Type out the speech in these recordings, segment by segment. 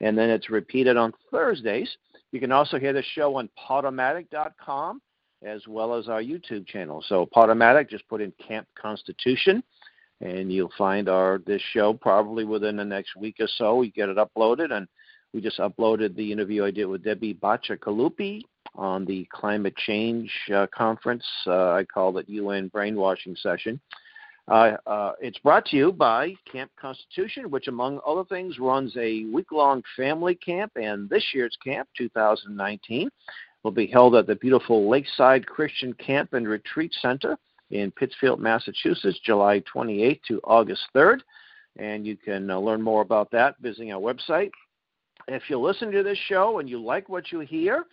and then it's repeated on Thursdays. You can also hear the show on Podomatic.com as well as our YouTube channel. So Podomatic, just put in Camp Constitution, and you'll find our this show probably within the next week or so. You get it uploaded, and we just uploaded the interview I did with Debbie Bacigalupi on the climate change uh, conference. Uh, I called it UN brainwashing session. Uh, uh, it's brought to you by Camp Constitution, which, among other things, runs a week long family camp. And this year's camp, 2019, will be held at the beautiful Lakeside Christian Camp and Retreat Center in Pittsfield, Massachusetts, July 28th to August 3rd. And you can uh, learn more about that visiting our website. If you listen to this show and you like what you hear,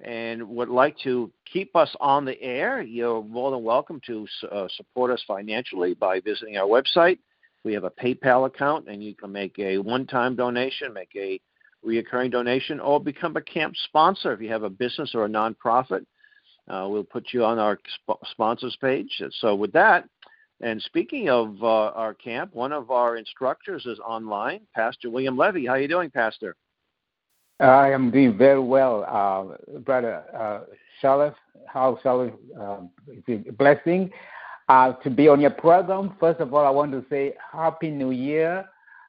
and would like to keep us on the air, you're more than welcome to uh, support us financially by visiting our website. We have a PayPal account, and you can make a one time donation, make a reoccurring donation, or become a camp sponsor if you have a business or a nonprofit. Uh, we'll put you on our sp- sponsors page. So, with that, and speaking of uh, our camp, one of our instructors is online, Pastor William Levi. How are you doing, Pastor? I am doing very well, uh, brother uh, Shurtleff. Hal Shurtleff? Uh, it's a blessing uh, to be on your program. First of all, I want to say Happy New Year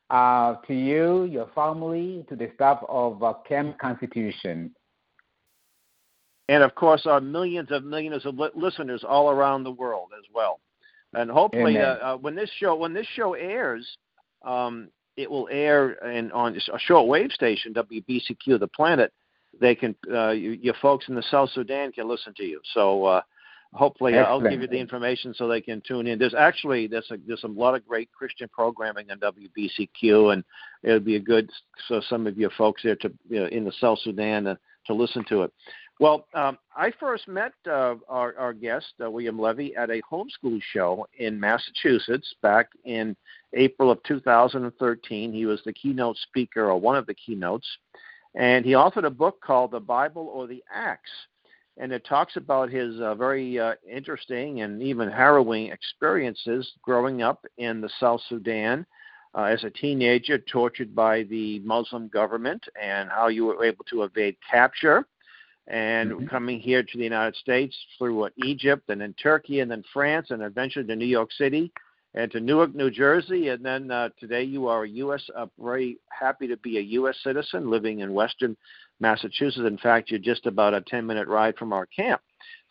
uh, to you, your family, to the staff of uh, Camp Constitution. And of course, our millions of millions of li- listeners all around the world as well. And hopefully, uh, uh, when this show when this show airs, um, it will air in, on a shortwave station, WBCQ The Planet. They can, uh, you, your folks in the South Sudan can listen to you. So uh, hopefully, uh, I'll give you the information so they can tune in. There's actually there's a, there's a lot of great Christian programming on WBCQ, and it'll be a good so some of your folks there to you know, in the South Sudan uh, to listen to it. Well, um, I first met uh, our, our guest, uh, William Levi, at a homeschool show in Massachusetts back in April of 2013. He was the keynote speaker, or one of the keynotes, and he authored a book called The Bible or the Axe. And it talks about his uh, very uh, interesting and even harrowing experiences growing up in the South Sudan uh, as a teenager, tortured by the Muslim government, and how you were able to evade capture and mm-hmm. coming here to the United States through Egypt and then Turkey and then France and eventually to New York City and to Newark, New Jersey. And then uh, today you are a U.S. Uh, very happy to be a U.S. citizen living in Western Massachusetts. In fact, you're just about a 10 minute ride from our camp.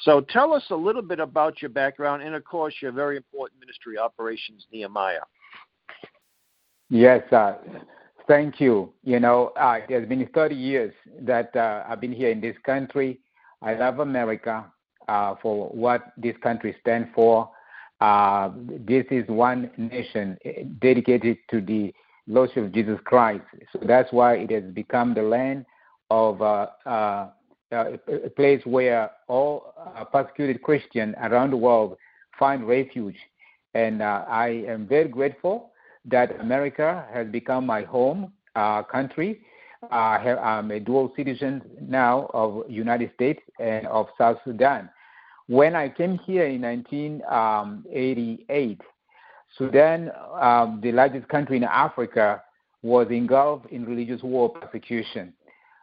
So tell us a little bit about your background and, of course, your very important ministry operations, Nehemiah. Yes, uh, Thank you. You know, uh, it has been 30 years that uh, I've been here in this country. I love America uh, for what this country stands for. Uh, this is one nation eh, dedicated to the Lordship of Jesus Christ. So that's why it has become the land of uh, uh, a place where all persecuted Christians around the world find refuge. And I am very grateful that America has become my home uh, country. Uh, I'm a dual citizen now of United States and of South Sudan. When I came here in 1988, Sudan, um, the largest country in Africa, was engulfed in religious war persecution.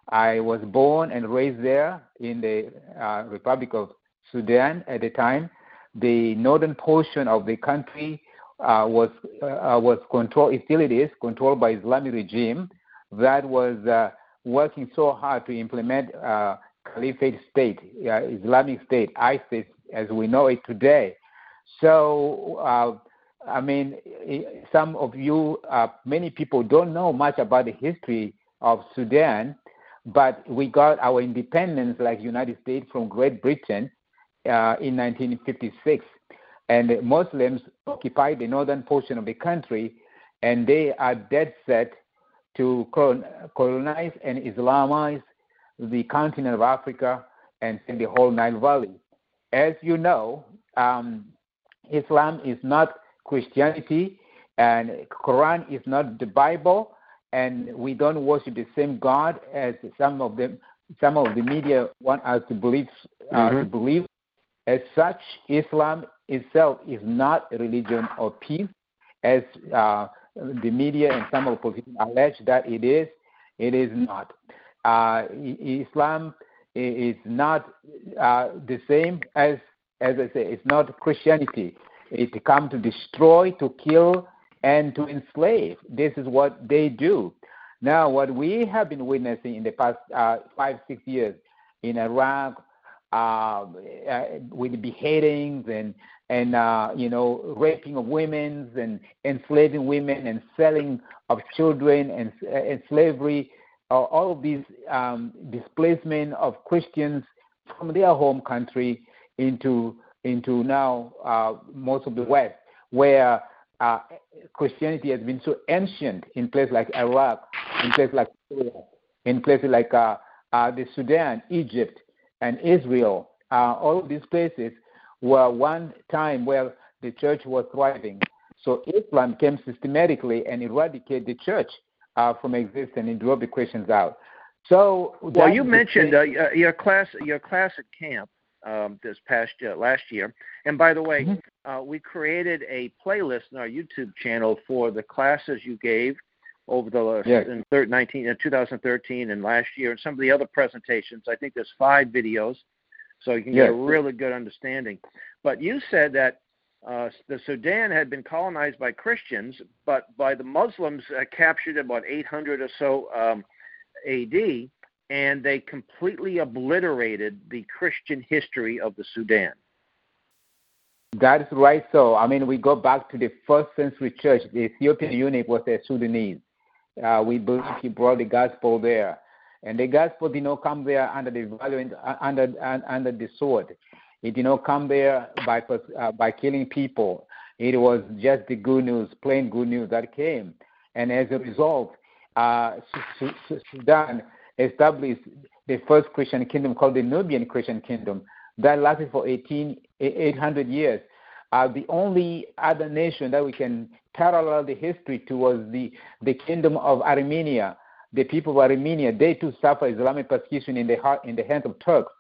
I was born and raised there in the uh, Republic of Sudan at the time. The northern portion of the country uh, was uh, was controlled. Still, it is controlled by Islamic regime that was uh, working so hard to implement uh, Caliphate State, uh, Islamic State, ISIS, as we know it today. So, uh, I mean, some of you, many people don't know much about the history of Sudan, but we got our independence, like United States, from Great Britain in 1956 and Muslims occupy the northern portion of the country, and they are dead set to colonize and Islamize the continent of Africa and the whole Nile Valley. As you know, um, Islam is not Christianity, and Quran is not the Bible, and we don't worship the same God as some of them. Some of the media want us to believe. Uh, mm-hmm. to believe. As such, Islam itself is not religion of peace, as uh, the media and some opposition allege that it is. It is not. Uh, Islam is not uh, the same as, as I say, it's not Christianity. It comes to destroy, to kill, and to enslave. This is what they do. Now, what we have been witnessing in the past uh, five, six years in Iraq, uh, uh, with beheadings and and uh, you know raping of women and enslaving women and selling of children and, and slavery, uh, all of these um, displacement of Christians from their home country into into now uh, most of the West, where uh, Christianity has been so ancient in places like Iraq, in places like Syria, in places like uh, uh, the Sudan, Egypt, and Israel. Uh, all of these places were one time where the church was thriving. So Islam came systematically and eradicated the church uh, from existence and drove the Christians out. So well, you mentioned uh, your class your class at camp um, this past uh, last year, and by the way, mm-hmm. uh, we created a playlist in our YouTube channel for the classes you gave over the yes. in thir- 19 uh, 2013 and last year, and some of the other presentations. I think there's five videos, so you can yes. get a really good understanding. But you said that uh, the Sudan had been colonized by Christians, but by the Muslims uh, captured about 800 or so um, AD, and they completely obliterated the Christian history of the Sudan. That is right. So, I mean, we go back to the first century church. The Ethiopian eunuch was a Sudanese. Uh, we believe he brought the gospel there, and the gospel did not come there under the violent, uh, under under the sword. It did not come there by uh, by killing people. It was just the good news, plain good news that came. And as a result, uh, Sudan established the first Christian kingdom called the Nubian Christian kingdom that lasted for 18, 800 years. Uh, the only other nation that we can parallel the history to was the, the kingdom of Armenia. The people of Armenia, they too suffer Islamic persecution in the, in the hands of Turks.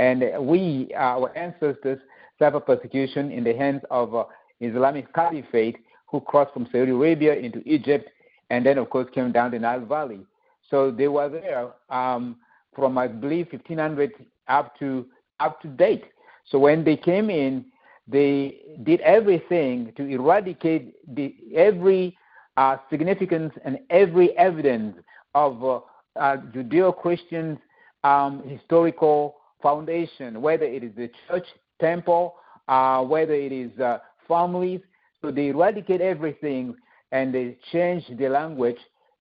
And we, our ancestors, suffered persecution in the hands of uh, Islamic Caliphate who crossed from Saudi Arabia into Egypt and then, of course, came down the Nile Valley. So they were there um, from, I believe, 1500 up to up to date. So when they came in, they did everything to eradicate the, every uh, significance and every evidence of uh, uh, Judeo-Christian um, historical foundation, whether it is the church, temple, uh, whether it is uh, families. So they eradicate everything and they change the language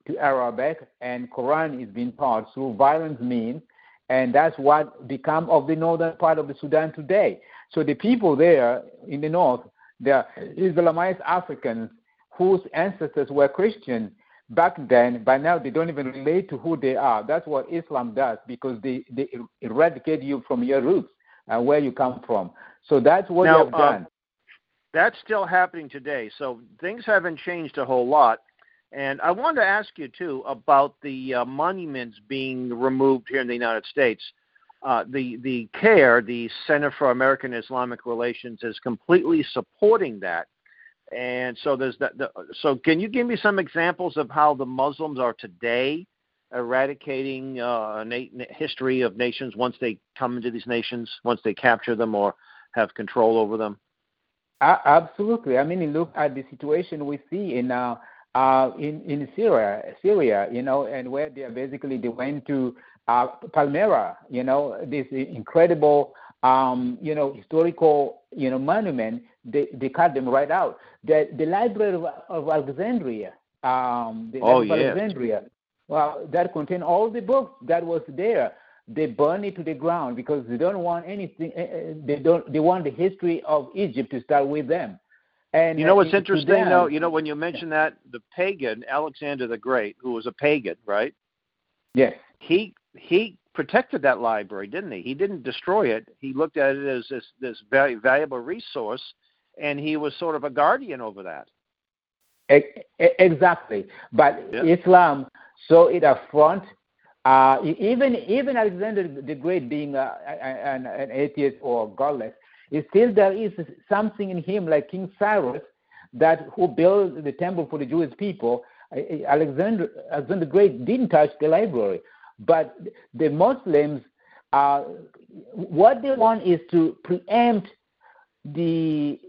to Arabic, and Quran is being taught through violence means, and that's what become of the northern part of the Sudan today. So the people there in the north, the Islamized Africans whose ancestors were Christian, back then, by now they don't even relate to who they are. That's what Islam does because they, they eradicate you from your roots and where you come from. So that's what now, they have done. Uh, that's still happening today. So things haven't changed a whole lot. And I wanted to ask you too about the uh, monuments being removed here in the United States. Uh, the the CAIR, the Center for American Islamic Relations, is completely supporting that. And so there's that. The, so can you give me some examples of how the Muslims are today eradicating uh, na- history of nations once they come into these nations, once they capture them or have control over them? Uh, absolutely. I mean, look at the situation we see in uh, uh, in in Syria, Syria, you know, and where they basically they went to uh, Palmyra, you know, this incredible um, you know, historical, you know, monument, they, they cut them right out. The the Library of, of Alexandria, um, the oh, yeah. Alexandria, well, that contained all the books that was there. they burn it to the ground because they don't want anything. Eh, eh, they don't. They want the history of Egypt to start with them. And you know what's interesting, them, though. You know when you mention that the pagan Alexander the Great, who was a pagan, right? Yes. He he protected that library, didn't he? He didn't destroy it. He looked at it as this this very valuable resource, and he was sort of a guardian over that. Exactly, but yep. Islam saw it affront. Uh, even even Alexander the Great, being a, an, an atheist or godless, is still there is something in him, like King Cyrus, that who built the temple for the Jewish people. Alexander Alexander the Great didn't touch the library, but the Muslims, uh, what they want is to preempt the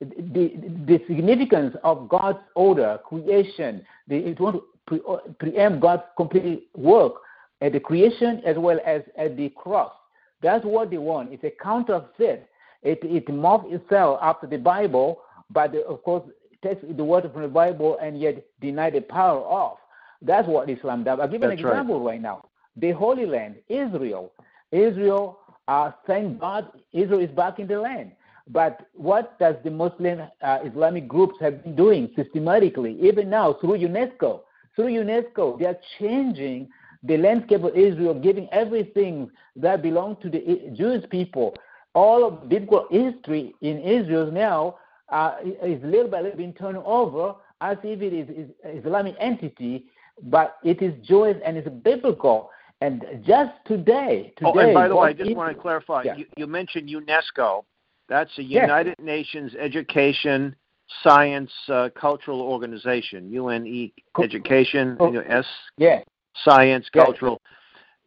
the, the significance of God's order, creation. They want to pre- preempt God's complete work at the creation as well as at the cross. That's what they want. It's a counterfeit. It, it morphs itself after the Bible, but of course, takes the word from the Bible and yet deny the power of. That's what Islam does. I'll give That's an example right. right now. The Holy Land, Israel. Israel, uh, thank God, Israel is back in the land. But what does the Muslim uh, Islamic groups have been doing systematically, even now through UNESCO? Through UNESCO, they are changing the landscape of Israel, giving everything that belongs to the Jewish people. All of biblical history in Israel now uh, is little by little being turned over as if it is, is Islamic entity, but it is Jewish and it's biblical. And just today, today. Oh, and by the way, I just want to clarify. Yeah. You, you mentioned UNESCO. That's a United yes. Nations Education, Science, uh, Cultural Organization, UNE Education, oh. S, yeah. Science, Cultural.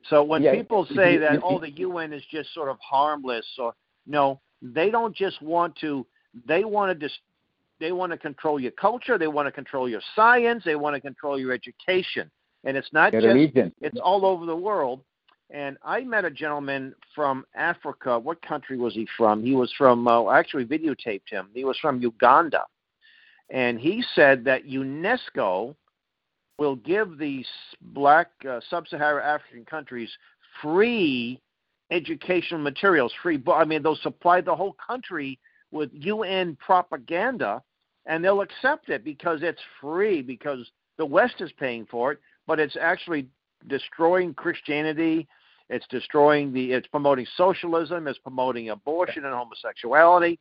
So when yeah. people say that, oh, the UN is just sort of harmless, or no, they don't just want to. They want to just. They want to control your culture. They want to control your science. They want to control your education. And it's not just. Religion. It's all over the world. And I met a gentleman from Africa. What country was he from? He was from, uh, I actually videotaped him. He was from Uganda. And he said that UNESCO will give these black uh, sub Saharan African countries free educational materials, free I mean, they'll supply the whole country with UN propaganda, and they'll accept it because it's free, because the West is paying for it, but it's actually destroying Christianity it's destroying the. It's promoting socialism. It's promoting abortion and homosexuality.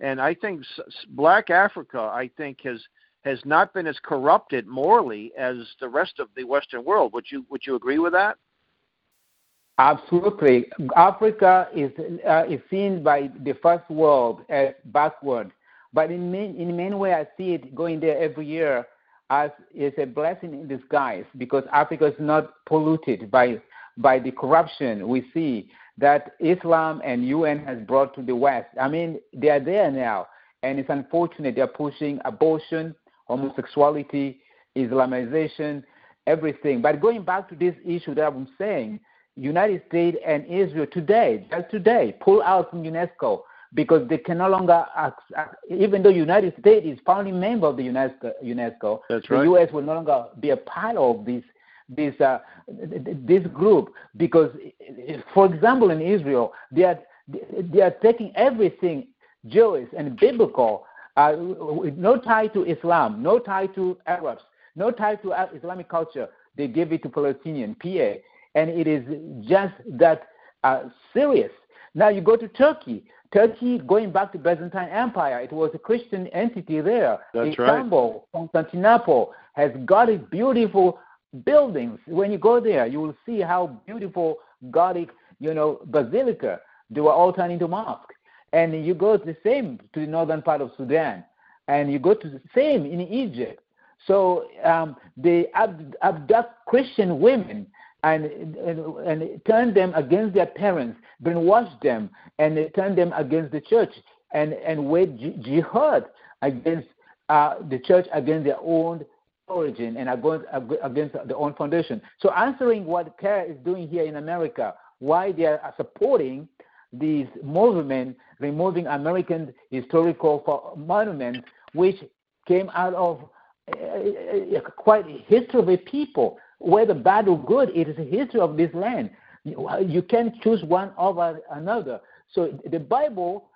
And I think Black Africa, I think, has has not been as corrupted morally as the rest of the Western world. Would you Would you agree with that? Absolutely. Africa is uh, is seen by the first world as backward, but in main, in many way, I see it going there every year as is a blessing in disguise because Africa is not polluted by by the corruption we see that Islam and UN has brought to the West. I mean, they are there now, and it's unfortunate they're pushing abortion, homosexuality, Islamization, everything. But going back to this issue that I'm saying, United States and Israel today, just today, pull out from UNESCO because they can no longer, even though United States is founding member of the UNESCO, UNESCO That's the. U.S. will no longer be a part of this this uh, this group because, for example, in Israel, they are they are taking everything Jewish and biblical, uh, no tie to Islam, no tie to Arabs, no tie to Islamic culture. They give it to Palestinian PA, and it is just that uh, serious. Now you go to Turkey. Turkey, going back to Byzantine Empire, it was a Christian entity there. That's Istanbul, right. Constantinople has got a beautiful buildings. When you go there, you will see how beautiful Gothic, you know, basilica. They were all turned into mosques. And you go the same to the northern part of Sudan, and you go to the same in Egypt. So um, they abduct Christian women and, and, and turn them against their parents, brainwash them, and turn them against the church, and, and wage jihad against uh, the church against their own origin and against their own foundation. So answering what CAIR is doing here in America, why they are supporting these movements, removing American historical monuments, which came out of uh, quite a history of a people, whether bad or good, it is a history of this land. You can't choose one over another. So the Bible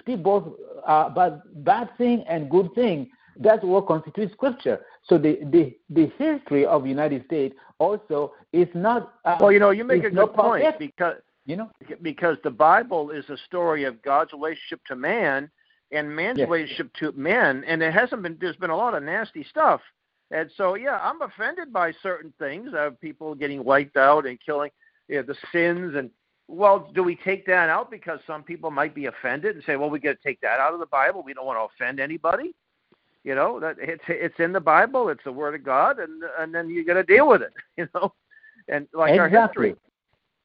speaks both uh, about bad thing and good thing. That's what constitutes scripture. So the, the, the history of the United States also is not. Uh, well, you know, you make a good point perfect, because you know because the Bible is a story of God's relationship to man and man's yes. relationship to men, and there hasn't been. There's been a lot of nasty stuff, and so yeah, I'm offended by certain things of people getting wiped out and killing you know, the sins and well, do we take that out because some people might be offended and say, well, we got to take that out of the Bible. We don't want to offend anybody. You know that it's it's in the Bible. It's the Word of God, and and then you got to deal with it. You know, and like exactly. our history.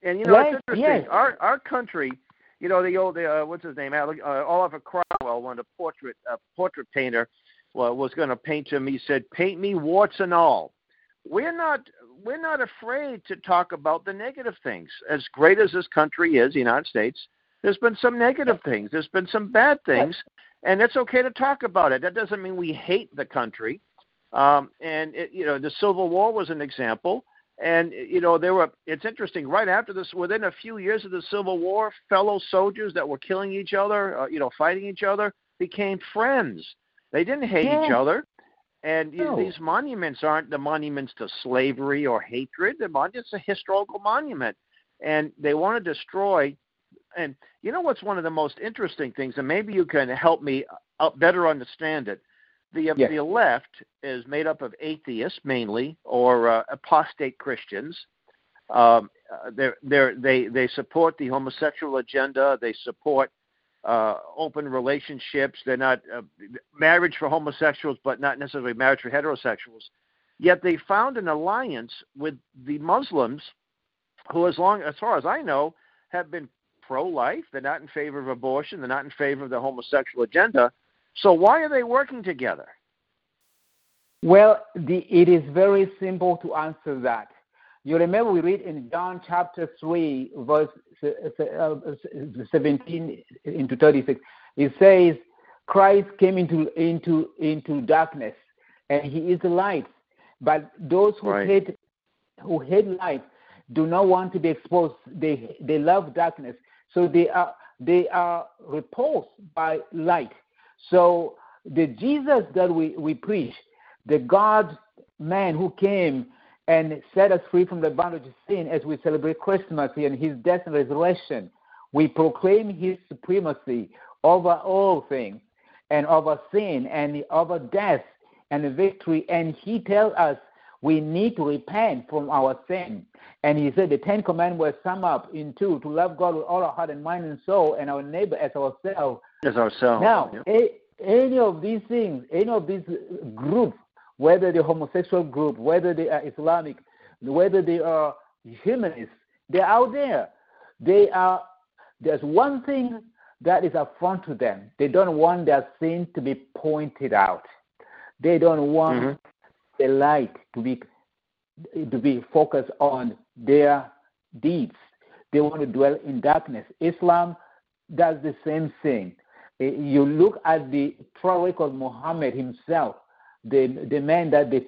And you know, right. it's interesting. Yes. Our our country, you know, the old uh, what's his name, uh, Oliver Cromwell, one of the portrait uh, portrait painter, was going to paint him. He said, "Paint me warts and all." We're not we're not afraid to talk about the negative things. As great as this country is, the United States, there's been some negative things. There's been some bad things, and it's okay to talk about it. That doesn't mean we hate the country. Um, and it, you know, the Civil War was an example. And you know, there were. It's interesting. Right after this, within a few years of the Civil War, fellow soldiers that were killing each other, uh, you know, fighting each other, became friends. They didn't hate yeah. each other. And no. these monuments aren't the monuments to slavery or hatred. The monuments a historical monument, and they want to destroy. And you know what's one of the most interesting things, and maybe you can help me uh, better understand it. The yes. the left is made up of atheists mainly, or uh, apostate Christians. Um, uh, they're, they're, they they support the homosexual agenda. They support uh, open relationships. They're not uh, marriage for homosexuals, but not necessarily marriage for heterosexuals. Yet they found an alliance with the Muslims, who, as long as far as I know, have been pro-life. They're not in favor of abortion. They're not in favor of the homosexual agenda. So why are they working together? Well, the, it is very simple to answer that. You remember we read in John chapter 3, verse uh, 17 into 36. It says, Christ came into, into, into darkness, and he is the light. But those who right. hate who hate light do not want to be exposed. They they love darkness, so they are they are repulsed by light. So the Jesus that we, we preach, the God man who came and set us free from the bondage of sin as we celebrate Christmas and his death and resurrection. We proclaim his supremacy over all things and over sin and over death and victory. And he tells us we need to repent from our sin. And he said the Ten Commandments were summed up in two to love God with all our heart and mind and soul, and our neighbor as ourselves. As ourselves. Now, yeah. a, any of these things, any of these groups, whether they're homosexual group, whether they are Islamic, whether they are humanists, they're out there. They are. There's one thing that is affront to them. They don't want their sin to be pointed out. They don't want mm-hmm. the light to be to be focused on their deeds. They want to dwell in darkness. Islam does the same thing. You look at the track record of Muhammad himself, the the man that the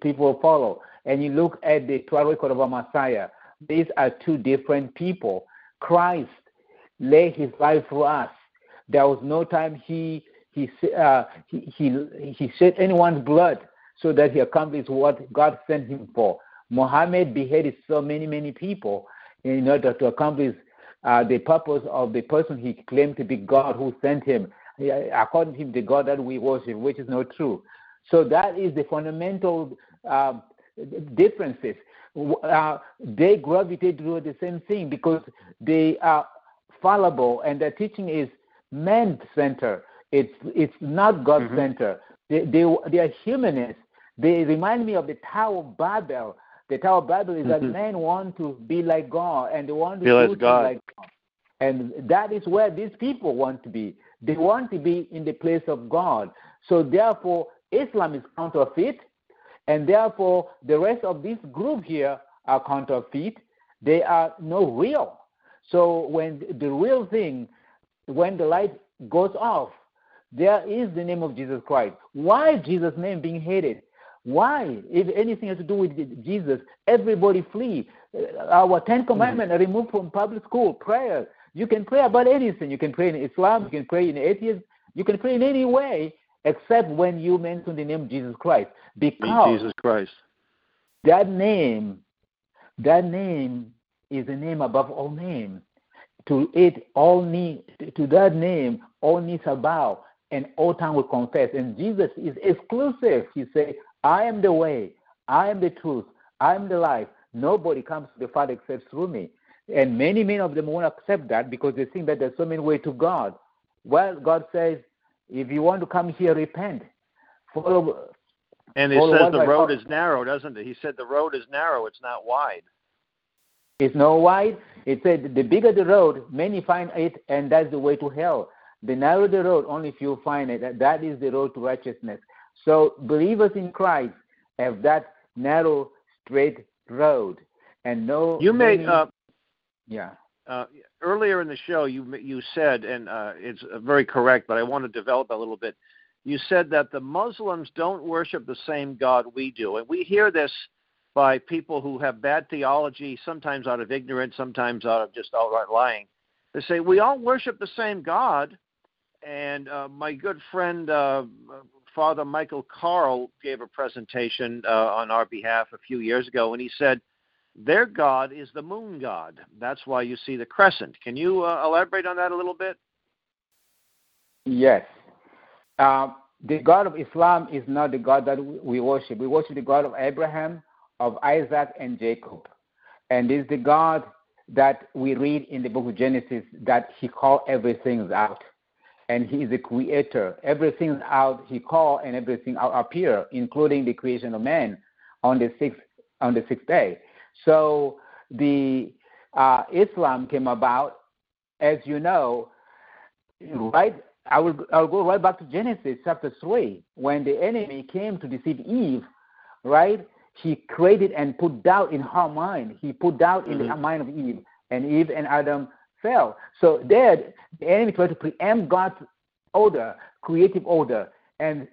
people follow, and you look at the track record of a Messiah. These are two different people. Christ laid his life for us. There was no time he he uh, he, he he shed anyone's blood so that he accomplished what God sent him for. Muhammad beheaded so many many people in order to accomplish uh, the purpose of the person he claimed to be God who sent him. According to him, the God that we worship, which is not true. So that is the fundamental uh, differences. Uh, they gravitate toward the same thing because they are fallible and their teaching is man-centered. It's it's not God-centered. Mm-hmm. They, they they are humanists. They remind me of the Tower of Babel. The Tower of Babel is mm-hmm. that men want to be like God and they want to be like God. And that is where these people want to be. They want to be in the place of God. So therefore, Islam is counterfeit, and therefore the rest of this group here are counterfeit. They are no real. So when the real thing, when the light goes off, there is the name of Jesus Christ. Why Jesus' name being hated? Why? If anything has to do with Jesus, everybody flee. Uh, our Ten mm-hmm. Commandments are removed from public school prayer. You can pray about anything. You can pray in Islam. You can pray in atheism. You can pray in any way except when you mention the name Jesus Christ, because Jesus Christ. That name, that name is a name above all names. To it, all knee, to that name, all knees are bow, and all tongue will confess. And Jesus is exclusive. He said, "I am the way, I am the truth, I am the life. Nobody comes to the Father except through me." And many, many of them won't accept that because they think that there's so many ways to God. Well, God says, if you want to come here, repent. Follow. And it follow says the road is narrow, doesn't it? He said the road is narrow; it's not wide. It's not wide. It said the bigger the road, many find it, and that's the way to hell. The narrower the road, only few find it. That- That is the road to righteousness. So believers in Christ have that narrow, straight road, and no. You made many- uh, yeah. uh, earlier in the show. You you said, and uh, it's very correct, but I want to develop a little bit. You said that the Muslims don't worship the same God we do, and we hear this by people who have bad theology, sometimes out of ignorance, sometimes out of just outright lying. They say we all worship the same God, and uh, my good friend uh, Father Michael Carl gave a presentation uh, on our behalf a few years ago, and he said their god is the moon god. That's why you see the crescent. Can you uh, elaborate on that a little bit? Yes. Uh, the God of Islam is not the God that we worship. We worship the God of Abraham, of Isaac, and Jacob. And is the God that we read in the book of Genesis that he called everything out. And he is the creator. Everything out he called and everything out appear, including the creation of man on the sixth on the sixth day. So the uh, Islam came about, as you know, right I will I'll go right back to Genesis chapter three when the enemy came to deceive Eve, right? He created and put doubt in her mind. He put doubt in the Mhm. mind of Eve, and Eve and Adam fell. So there, the enemy tried to preempt God's order, creative order, and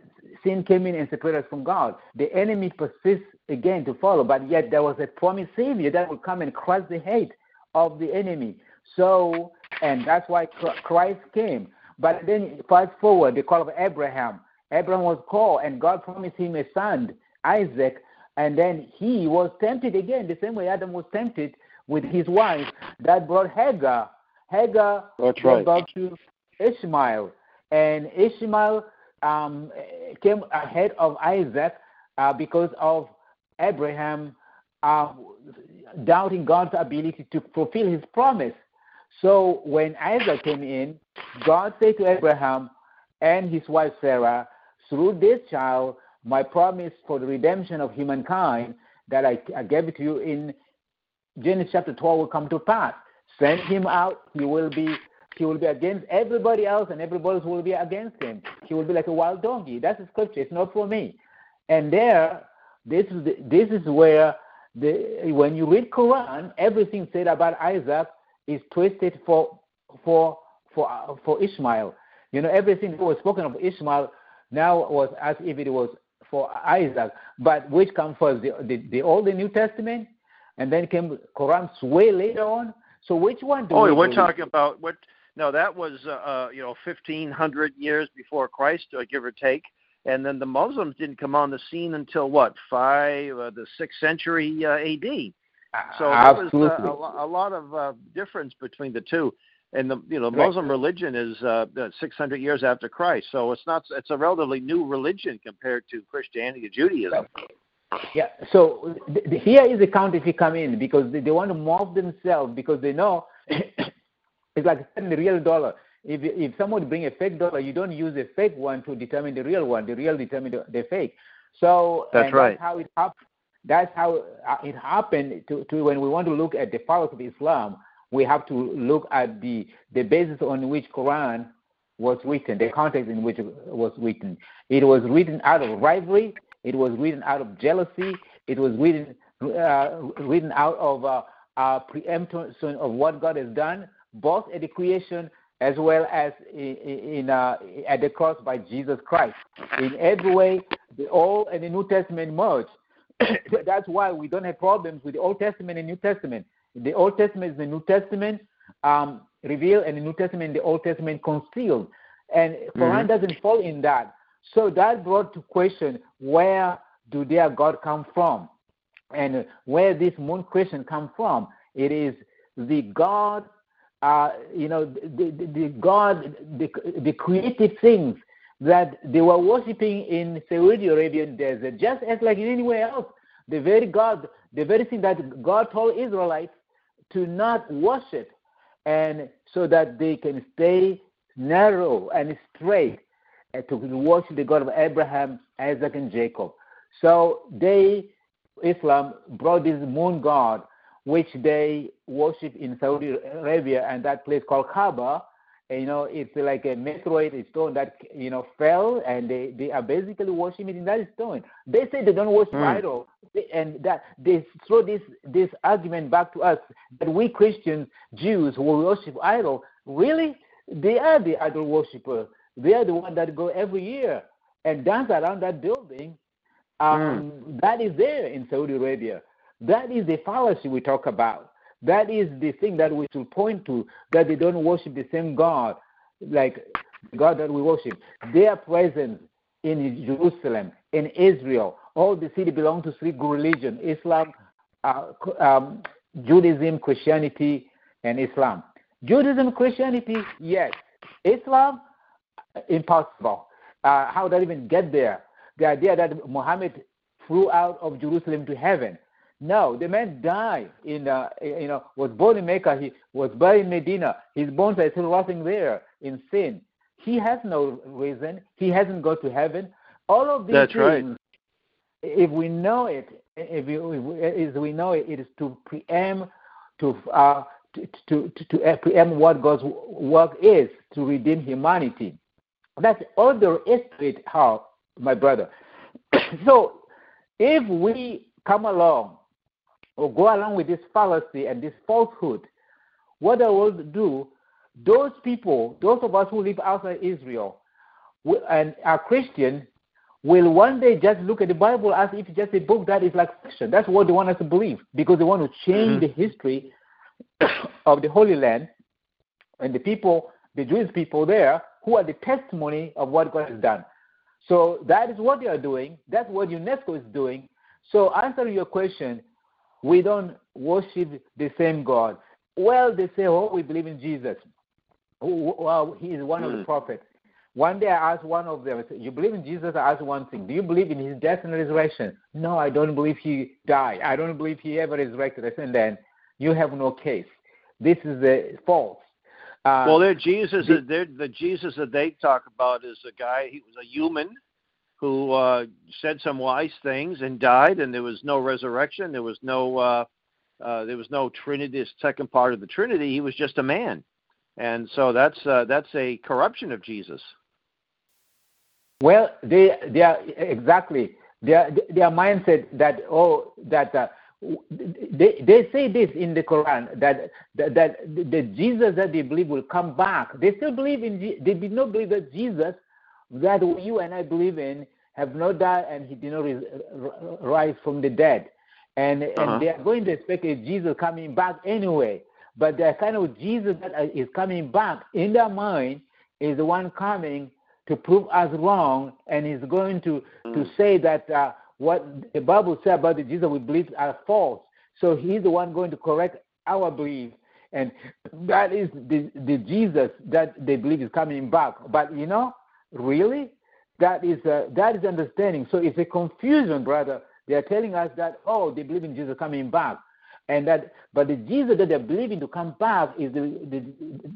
sin came in and separated us from God. The enemy persists again to follow, but yet there was a promised Savior that would come and crush the hate of the enemy. So, and that's why Christ came. But then fast forward, the call of Abraham. Abraham was called, and God promised him a son, Isaac, and then he was tempted again, the same way Adam was tempted with his wife. That brought Hagar. Hagar That's right. birth to Ishmael, and Ishmael um, came ahead of Isaac uh, because of Abraham uh, doubting God's ability to fulfill his promise. So when Isaac came in, God said to Abraham and his wife Sarah, through this child, my promise for the redemption of humankind that I, I gave to you in Genesis chapter 12 will come to pass. Send him out. He will be he will be against everybody else, and everybody else will be against him. He will be like a wild donkey. That's the scripture. It's not for me. And there, this is the, this is where the when you read Quran, everything said about Isaac is twisted for for for for Ishmael. You know, everything that was spoken of Ishmael now was as if it was for Isaac. But which comes first, the, the, the Old and New Testament, and then came Quran way later on. So which one do Oh, we we're believe? talking about what? No, that was uh, uh, you know fifteen hundred years before Christ, uh, give or take. And then the Muslims didn't come on the scene until what five, uh, the sixth century uh, A.D. So there was uh, a, a lot of uh, difference between the two. And the you know. Muslim religion is uh, 600 years after Christ, so it's not it's a relatively new religion compared to Christianity or Judaism. Yeah. So th- th- here is the counterfeit come in because they, they want to morph themselves because they know it's like selling the real dollar. If if somebody bring a fake dollar, you don't use a fake one to determine the real one. The real determine the, the fake. So That's right. That's how it happened. That's how it happened to, to when we want to look at the powers of Islam. We have to look at the the basis on which Quran was written, the context in which it was written. It was written out of rivalry. It was written out of jealousy. It was written uh, written out of uh, uh, preemption of what God has done, both at the creation as well as in, in uh, at the cross by Jesus Christ. In every way, the Old and the New Testament merge. that's why we don't have problems with the Old Testament and New Testament. The Old Testament is the New Testament um, revealed, and the New Testament, the Old Testament concealed. And Quran mm-hmm. doesn't fall in that. So that brought to question where do their God come from, and where this moon question come from. It is the God, uh, you know, the, the, the God, the, the creative things that they were worshiping in Saudi Arabian desert, just as like in anywhere else. The very God, the very thing that God told Israelites to not worship, and so that they can stay narrow and straight and to worship the God of Abraham, Isaac, and Jacob. So they, Islam, brought this moon god, which they worship in Saudi Arabia and that place called Kaaba, you know, it's like a meteorite stone that you know fell, and they, they are basically worshiping in that stone. They say they don't worship mm. idol, and that they throw this this argument back to us that we Christians, Jews who worship idol, really they are the idol worshiper. They are the one that go every year and dance around that building. Um, mm. That is there in Saudi Arabia. That is the fallacy we talk about. That is the thing that we should point to, that they don't worship the same God, like God that we worship. Their presence in Jerusalem, in Israel, all the city belong to three religions Islam, uh, um, Judaism, Christianity, and Islam. Judaism, Christianity, yes. Islam, impossible. Uh, how did that even get there? The idea that Muhammad flew out of Jerusalem to heaven. No, the man died in, uh, you know, was born in Mecca. He was buried in Medina. His bones are still rotting there in sin. He has no reason. He hasn't gone to heaven. All of these That's things, right. if we know it, if we, if we know it, it is to preempt, to uh, to to, to, to uh, preempt what God's work is to redeem humanity. That's all there is to it. How, my brother. so, if we come along or go along with this fallacy and this falsehood, what I will do, those people, those of us who live outside Israel and are Christian, will one day just look at the Bible as if it's just a book that is like fiction. That's what they want us to believe because they want to change mm-hmm. the history of the Holy Land and the people, the Jewish people there, who are the testimony of what God has done. So that is what they are doing. That's what UNESCO is doing. So answering your question, we don't worship the same God. Well, they say, oh, we believe in Jesus. Well, he is one mm. of the hmm. prophets. One day I asked one of them, You believe in Jesus? I asked one thing. Do you believe in his death and resurrection? No, I don't believe he died. I don't believe he ever resurrected. I said, Then you have no case. This is a false. Uh, well, their Jesus, the, the Jesus that they talk about is a guy. He was a human who uh, said some wise things and died, and there was no resurrection. There was no uh, uh, there was no Trinity, second part of the Trinity. He was just a man, and so that's uh, that's a corruption of Jesus. Well, they they are exactly their their mindset that oh that uh, they they say this in the Quran that that, that the Jesus that they believe will come back. They still believe in they did not believe that Jesus that you and I believe in have not died and he did not rise from the dead. And, uh-huh. and they are going to expect a Jesus coming back anyway. But the kind of Jesus that is coming back in their mind is the one coming to prove us wrong and is going to, mm. to say that uh, what the Bible says about the Jesus we believe are false. So he's the one going to correct our belief. And that is the, the Jesus that they believe is coming back. But you know, really? That is, uh, that is understanding. So it's a confusion, brother. They are telling us that, oh, they believe in Jesus coming back. And that, but the Jesus that they're believing to come back is the, the,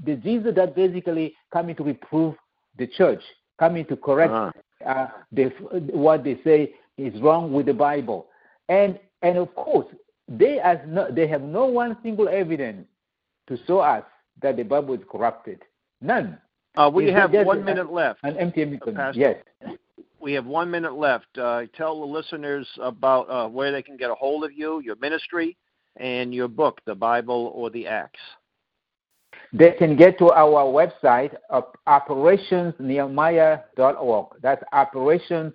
the Jesus that basically coming to reprove the church, coming to correct uh-huh. uh, the, what they say is wrong with the Bible. And, and of course, they, as no, they have no one single evidence to show us that the Bible is corrupted. None. Uh, we have one minute left. An Pastor, yes. We have one minute left. Uh, tell the listeners about uh, where they can get a hold of you, your ministry, and your book, The Bible or the Axe. They can get to our website, uh, operationsnehemiah.org. That's operations,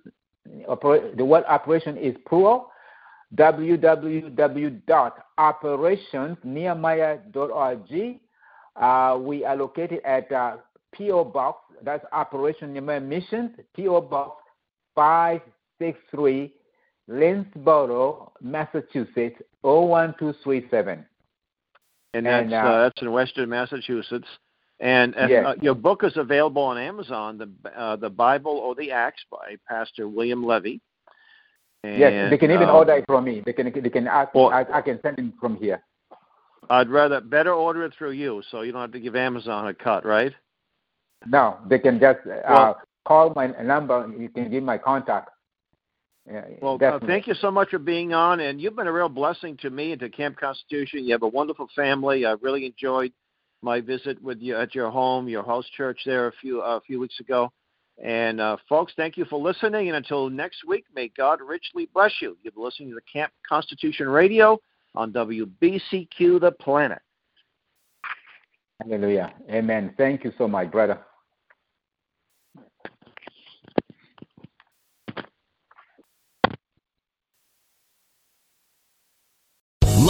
oper- the word operation is plural. www.operationsnehemiah.org. Uh, we are located at uh, P.O. Box, that's Operation Nehemiah Mission, P.O. Box 563, Lanesborough, Massachusetts, 01237. And that's, And, uh, uh, that's in Western Massachusetts. And, and Yes. uh, your book is available on Amazon, the uh, the Bible or the Axe by Pastor William Levi. And, yes, they can even uh, order it from me. They can they can ask. Well- I, I can send it from here. I'd rather better order it through you, so you don't have to give Amazon a cut, right? No, they can just uh, Well- call my number. You can give my contact. Yeah, Well, uh, thank you so much for being on, and you've been a real blessing to me and to Camp Constitution. You have a wonderful family. I really enjoyed my visit with you at your home, your house church there a few a few weeks ago. And uh, folks, thank you for listening. And until next week, may God richly bless you. You've been listening to the Camp Constitution Radio on WBCQ The Planet. Hallelujah. Amen. Thank you so much, brother.